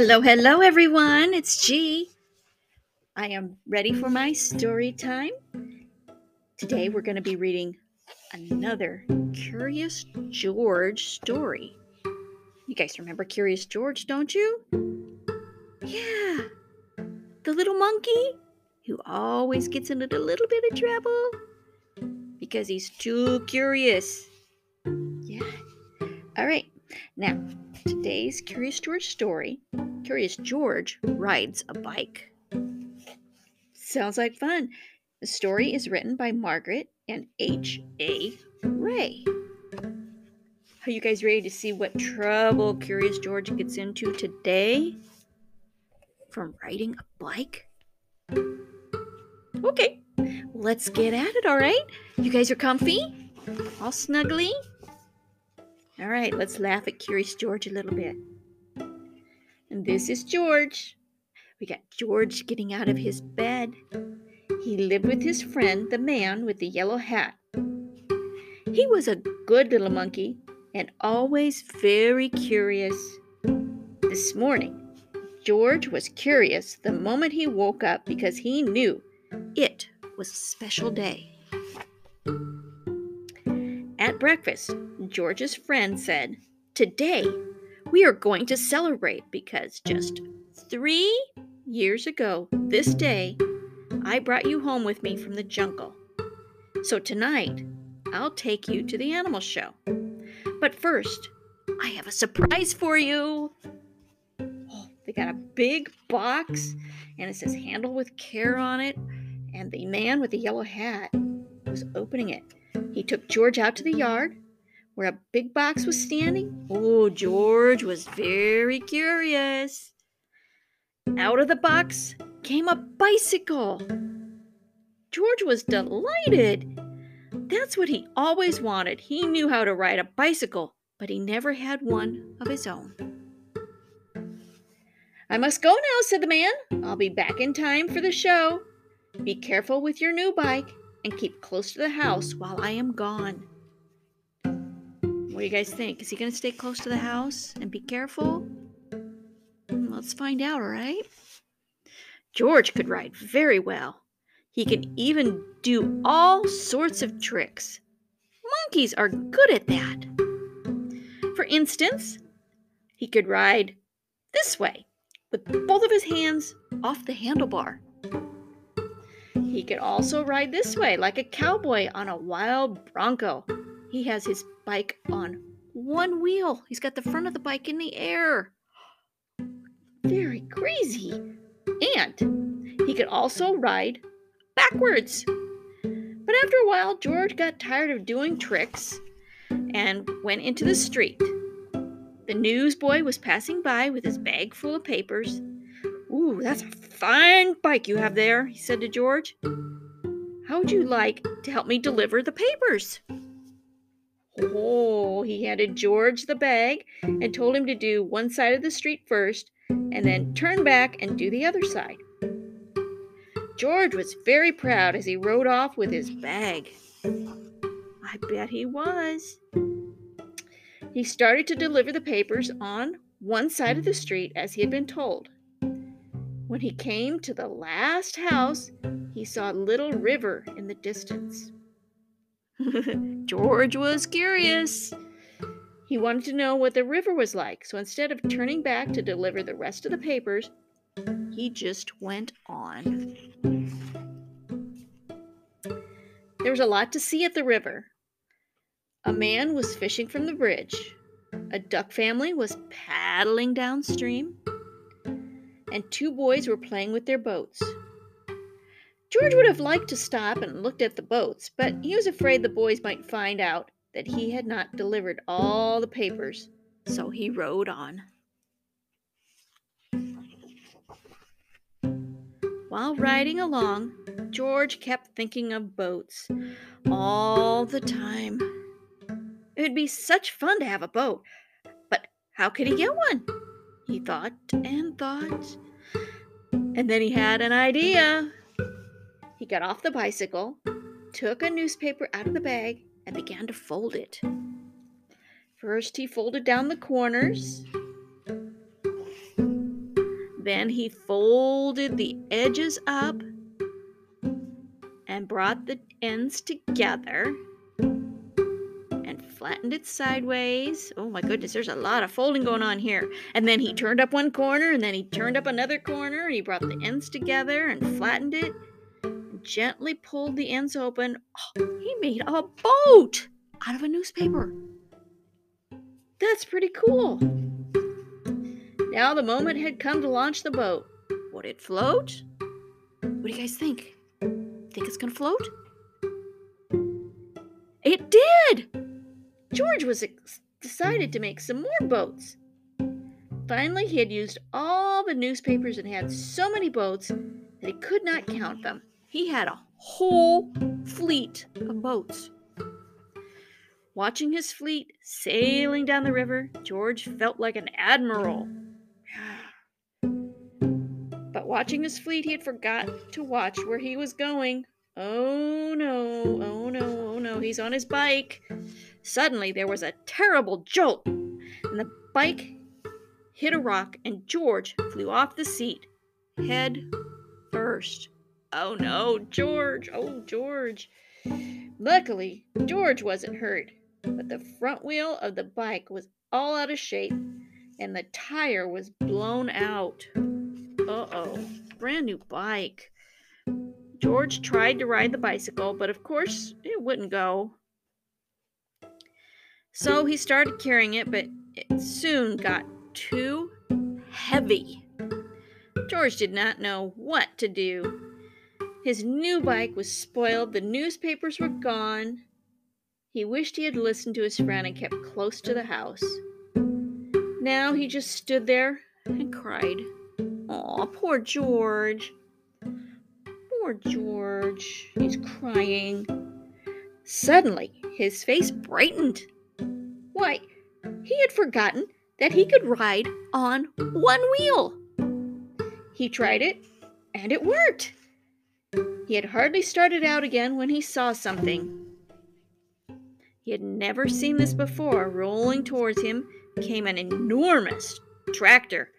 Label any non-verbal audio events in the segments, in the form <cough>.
Hello, hello, everyone. It's G. I am ready for my story time. Today, we're going to be reading another Curious George story. You guys remember Curious George, don't you? Yeah, the little monkey who always gets into a little bit of trouble because he's too curious. Yeah. All right. Now, today's Curious George story Curious George rides a bike. Sounds like fun. The story is written by Margaret and H.A. Rey. Are you guys ready to see what trouble Curious George gets into today? From riding a bike? Okay, let's get at it, all right? You guys are comfy? All snuggly? All right, let's laugh at Curious George a little bit. And this is George. We got George getting out of his bed. He lived with his friend, the man with the yellow hat. He was a good little monkey and always very curious. This morning, George was curious the moment he woke up because he knew it was a special day. Breakfast, George's friend said, Today we are going to celebrate because just three years ago, this day, I brought you home with me from the jungle. So tonight, I'll take you to the animal show. But first, I have a surprise for you. Oh, they got a big box and it says handle with care on it. And the man with the yellow hat was opening it. He took George out to the yard where a big box was standing. Oh, George was very curious. Out of the box came a bicycle. George was delighted. That's what he always wanted. He knew how to ride a bicycle, but he never had one of his own. I must go now, said the man. I'll be back in time for the show. Be careful with your new bike and keep close to the house while I am gone. What do you guys think? Is he going to stay close to the house and be careful? Hmm, let's find out, all right? George could ride very well. He could even do all sorts of tricks. Monkeys are good at that. For instance, he could ride this way with both of his hands off the handlebar. He could also ride this way like a cowboy on a wild bronco. He has his bike on one wheel. He's got the front of the bike in the air. Very crazy. And he could also ride backwards. But after a while, George got tired of doing tricks and went into the street. The newsboy was passing by with his bag full of papers. Ooh, that's a fine bike you have there, he said to George. How would you like to help me deliver the papers? Oh, he handed George the bag and told him to do one side of the street first and then turn back and do the other side. George was very proud as he rode off with his bag. I bet he was. He started to deliver the papers on one side of the street as he had been told. When he mm-hmm. came to the last house, he saw a little river in the distance. <laughs> George was curious. He wanted to know what the river was like, so instead of turning back to deliver the rest of the papers, he just went on. There was a lot to see at the river. A man was fishing from the bridge. A duck family was paddling downstream. And two boys were playing with their boats. George would have liked to stop and looked at the boats, but he was afraid the boys might find out that he had not delivered all the papers, so he rode on. While riding along, George kept thinking of boats all the time. It would be such fun to have a boat, but how could he get one? He thought and thought. And then he had an idea. He got off the bicycle, took a newspaper out of the bag, and began to fold it. First, he folded down the corners. Then he folded the edges up and brought the ends together flattened it sideways. Oh my goodness, there's a lot of folding going on here. And then he turned up one corner and then he turned up another corner and he brought the ends together and flattened it and gently pulled the ends open. Oh, he made a boat out of a newspaper. That's pretty cool. Now the moment had come to launch the boat. Would it float? What do you guys think? Think it's gonna float? It did! George was ex- decided to make some more boats. Finally, he had used all the newspapers and had so many boats that he could not count them. He had a whole fleet of boats. Watching his fleet sailing down the river, George felt like an admiral. <sighs> But watching his fleet, he had forgot to watch where he was going. Oh no, oh no, oh no, he's on his bike. Suddenly, there was a terrible jolt, and the bike hit a rock, and George flew off the seat, head first. Oh no, George, oh George. Luckily, George wasn't hurt, but the front wheel of the bike was all out of shape, and the tire was blown out. Uh oh, brand new bike. George tried to ride the bicycle, but of course it wouldn't go. So he started carrying it, but it soon got too heavy. George did not know what to do. His new bike was spoiled, the newspapers were gone. He wished he had listened to his friend and kept close to the house. Now he just stood there and cried. Aw, poor George. Poor George. He's crying. Suddenly, his face brightened. Why, he had forgotten that he could ride on one wheel. He tried it, and it worked. He had hardly started out again when he saw something. He had never seen this before. Rolling towards him came an enormous tractor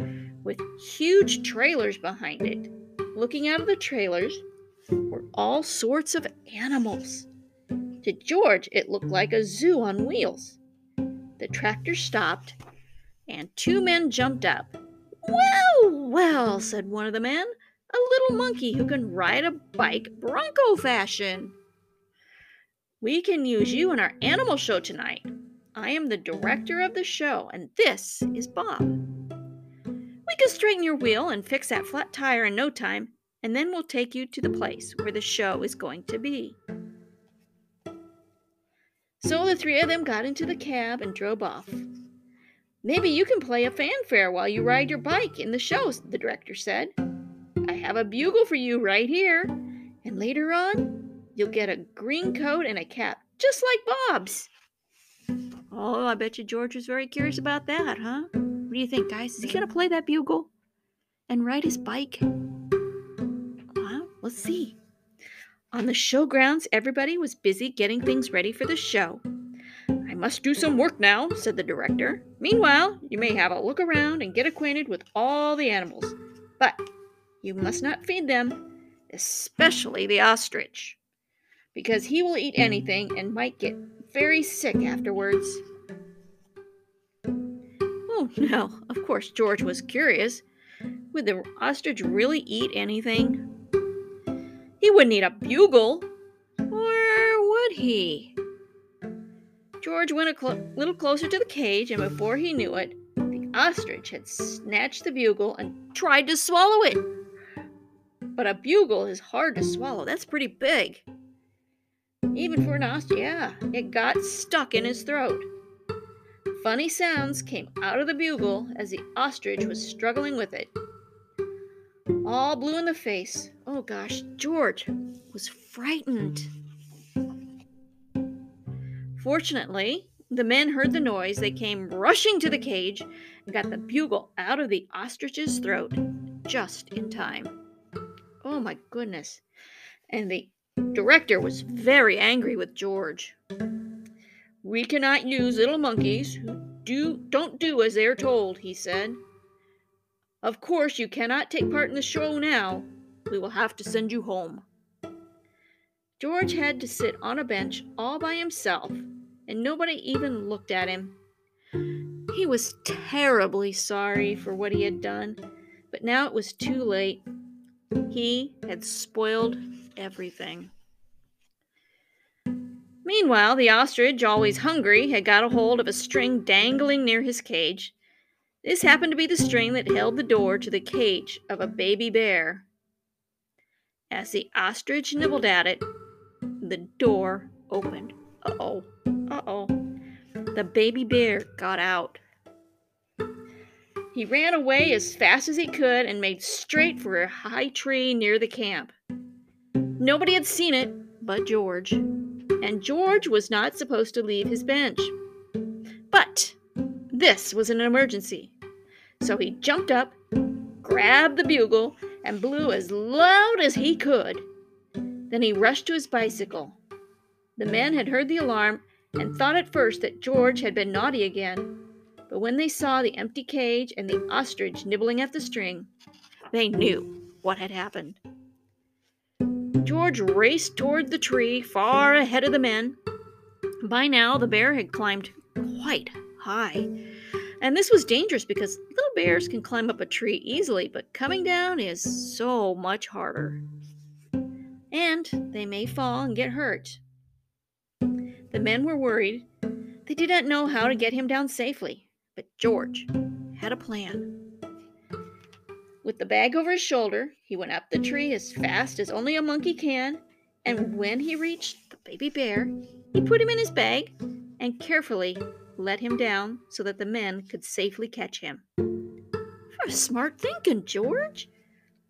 with huge trailers behind it. Looking out of the trailers were all sorts of animals. To George, it looked like a zoo on wheels. The tractor stopped, and two men jumped up. Well, well, said one of the men, a little monkey who can ride a bike bronco fashion. We can use you in our animal show tonight. I am the director of the show, and this is Bob. We can straighten your wheel and fix that flat tire in no time, and then we'll take you to the place where the show is going to be. So the three of them got into the cab and drove off. Maybe you can play a fanfare while you ride your bike in the show, the director said. I have a bugle for you right here, and later on, you'll get a green coat and a cap, just like Bob's. Oh, I bet you George was very curious about that, huh? What do you think, guys? Is he going to play that bugle and ride his bike? Well, let's see. On the showgrounds, everybody was busy getting things ready for the show. I must do some work now, said the director. Meanwhile, you may have a look around and get acquainted with all the animals. But you must not feed them, especially the ostrich because he will eat anything and might get very sick afterwards. Oh no, of course George was curious. Would the ostrich really eat anything? He wouldn't need a bugle, or would he? George went a cl- little closer to the cage, and before he knew it, the ostrich had snatched the bugle and tried to swallow it. But a bugle is hard to swallow, that's pretty big. Even for an ostrich, yeah, it got stuck in his throat. Funny sounds came out of the bugle as the ostrich was struggling with it. All blue in the face. Oh gosh, George was frightened. Fortunately, the men heard the noise. They came rushing to the cage and got the bugle out of the ostrich's throat just in time. Oh my goodness. And the director was very angry with George. We cannot use little monkeys who do don't do as they are told, he said. Of course, you cannot take part in the show now. We will have to send you home. George had to sit on a bench all by himself, and nobody even looked at him. He was terribly sorry for what he had done, but now it was too late. He had spoiled everything. Meanwhile, the ostrich, always hungry, had got a hold of a string dangling near his cage. This happened to be the string that held the door to the cage of a baby bear. As the ostrich nibbled at it, the door opened. Uh oh, uh oh. The baby bear got out. He ran away as fast as he could and made straight for a high tree near the camp. Nobody had seen it but George and George was not supposed to leave his bench. But this was an emergency. So he jumped up, grabbed the bugle, and blew as loud as he could. Then he rushed to his bicycle. The men had heard the alarm and thought at first that George had been naughty again. But when they saw the empty cage and the ostrich nibbling at the string, they knew what had happened. George raced toward the tree far ahead of the men. By now, the bear had climbed quite high. And this was dangerous because little bears can climb up a tree easily, but coming down is so much harder. And they may fall and get hurt. The men were worried. They did not know how to get him down safely, but George had a plan. With the bag over his shoulder, he went up the tree as fast as only a monkey can, and when he reached the baby bear, he put him in his bag and carefully let him down so that the men could safely catch him. For smart thinking, George.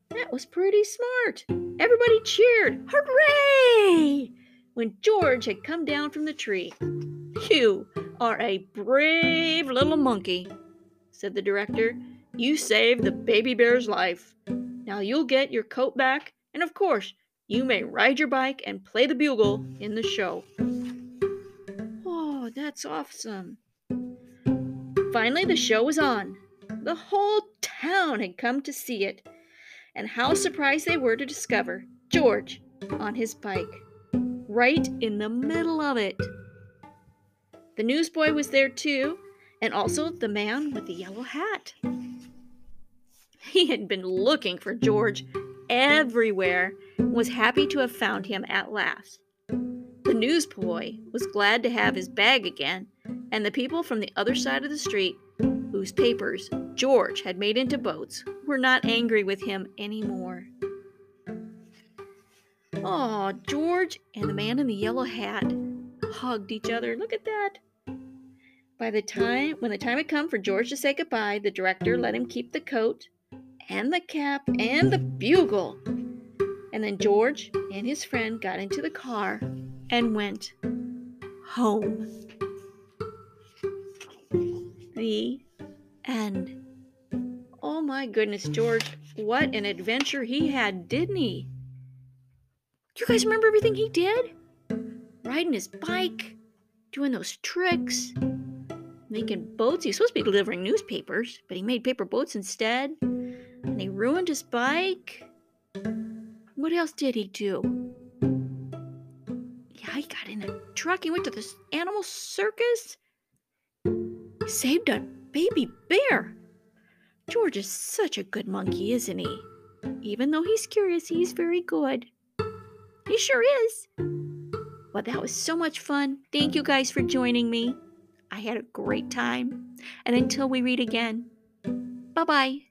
That was pretty smart. Everybody cheered. Hooray! When George had come down from the tree. You are a brave little monkey, said the director you saved the baby bear's life. Now you'll get your coat back, and of course, you may ride your bike and play the bugle in the show. That's awesome. Finally, the show was on. The whole town had come to see it, and how surprised they were to discover George on his bike, right in the middle of it. The newsboy was there too, and also the man with the yellow hat. He had been looking for George everywhere and was happy to have found him at last. Newsboy was glad to have his bag again, and the people from the other side of the street, whose papers George had made into boats, were not angry with him any more. Oh, George and the man in the yellow hat hugged each other. Look at that. By the time when the time had come for George to say goodbye, the director let him keep the coat and the cap and the bugle. And then George and his friend got into the car and went home. The end. Oh my goodness, George, what an adventure he had, didn't he? You guys remember everything he did? Riding his bike, doing those tricks, making boats. He was supposed to be delivering newspapers, but he made paper boats instead and he ruined his bike. What else did he do? He got in a truck. He went to this animal circus. He saved a baby bear. George is such a good monkey, isn't he? Even though he's curious, he's very good. He sure is. Well, that was so much fun. Thank you guys for joining me. I had a great time. And until we read again, bye bye.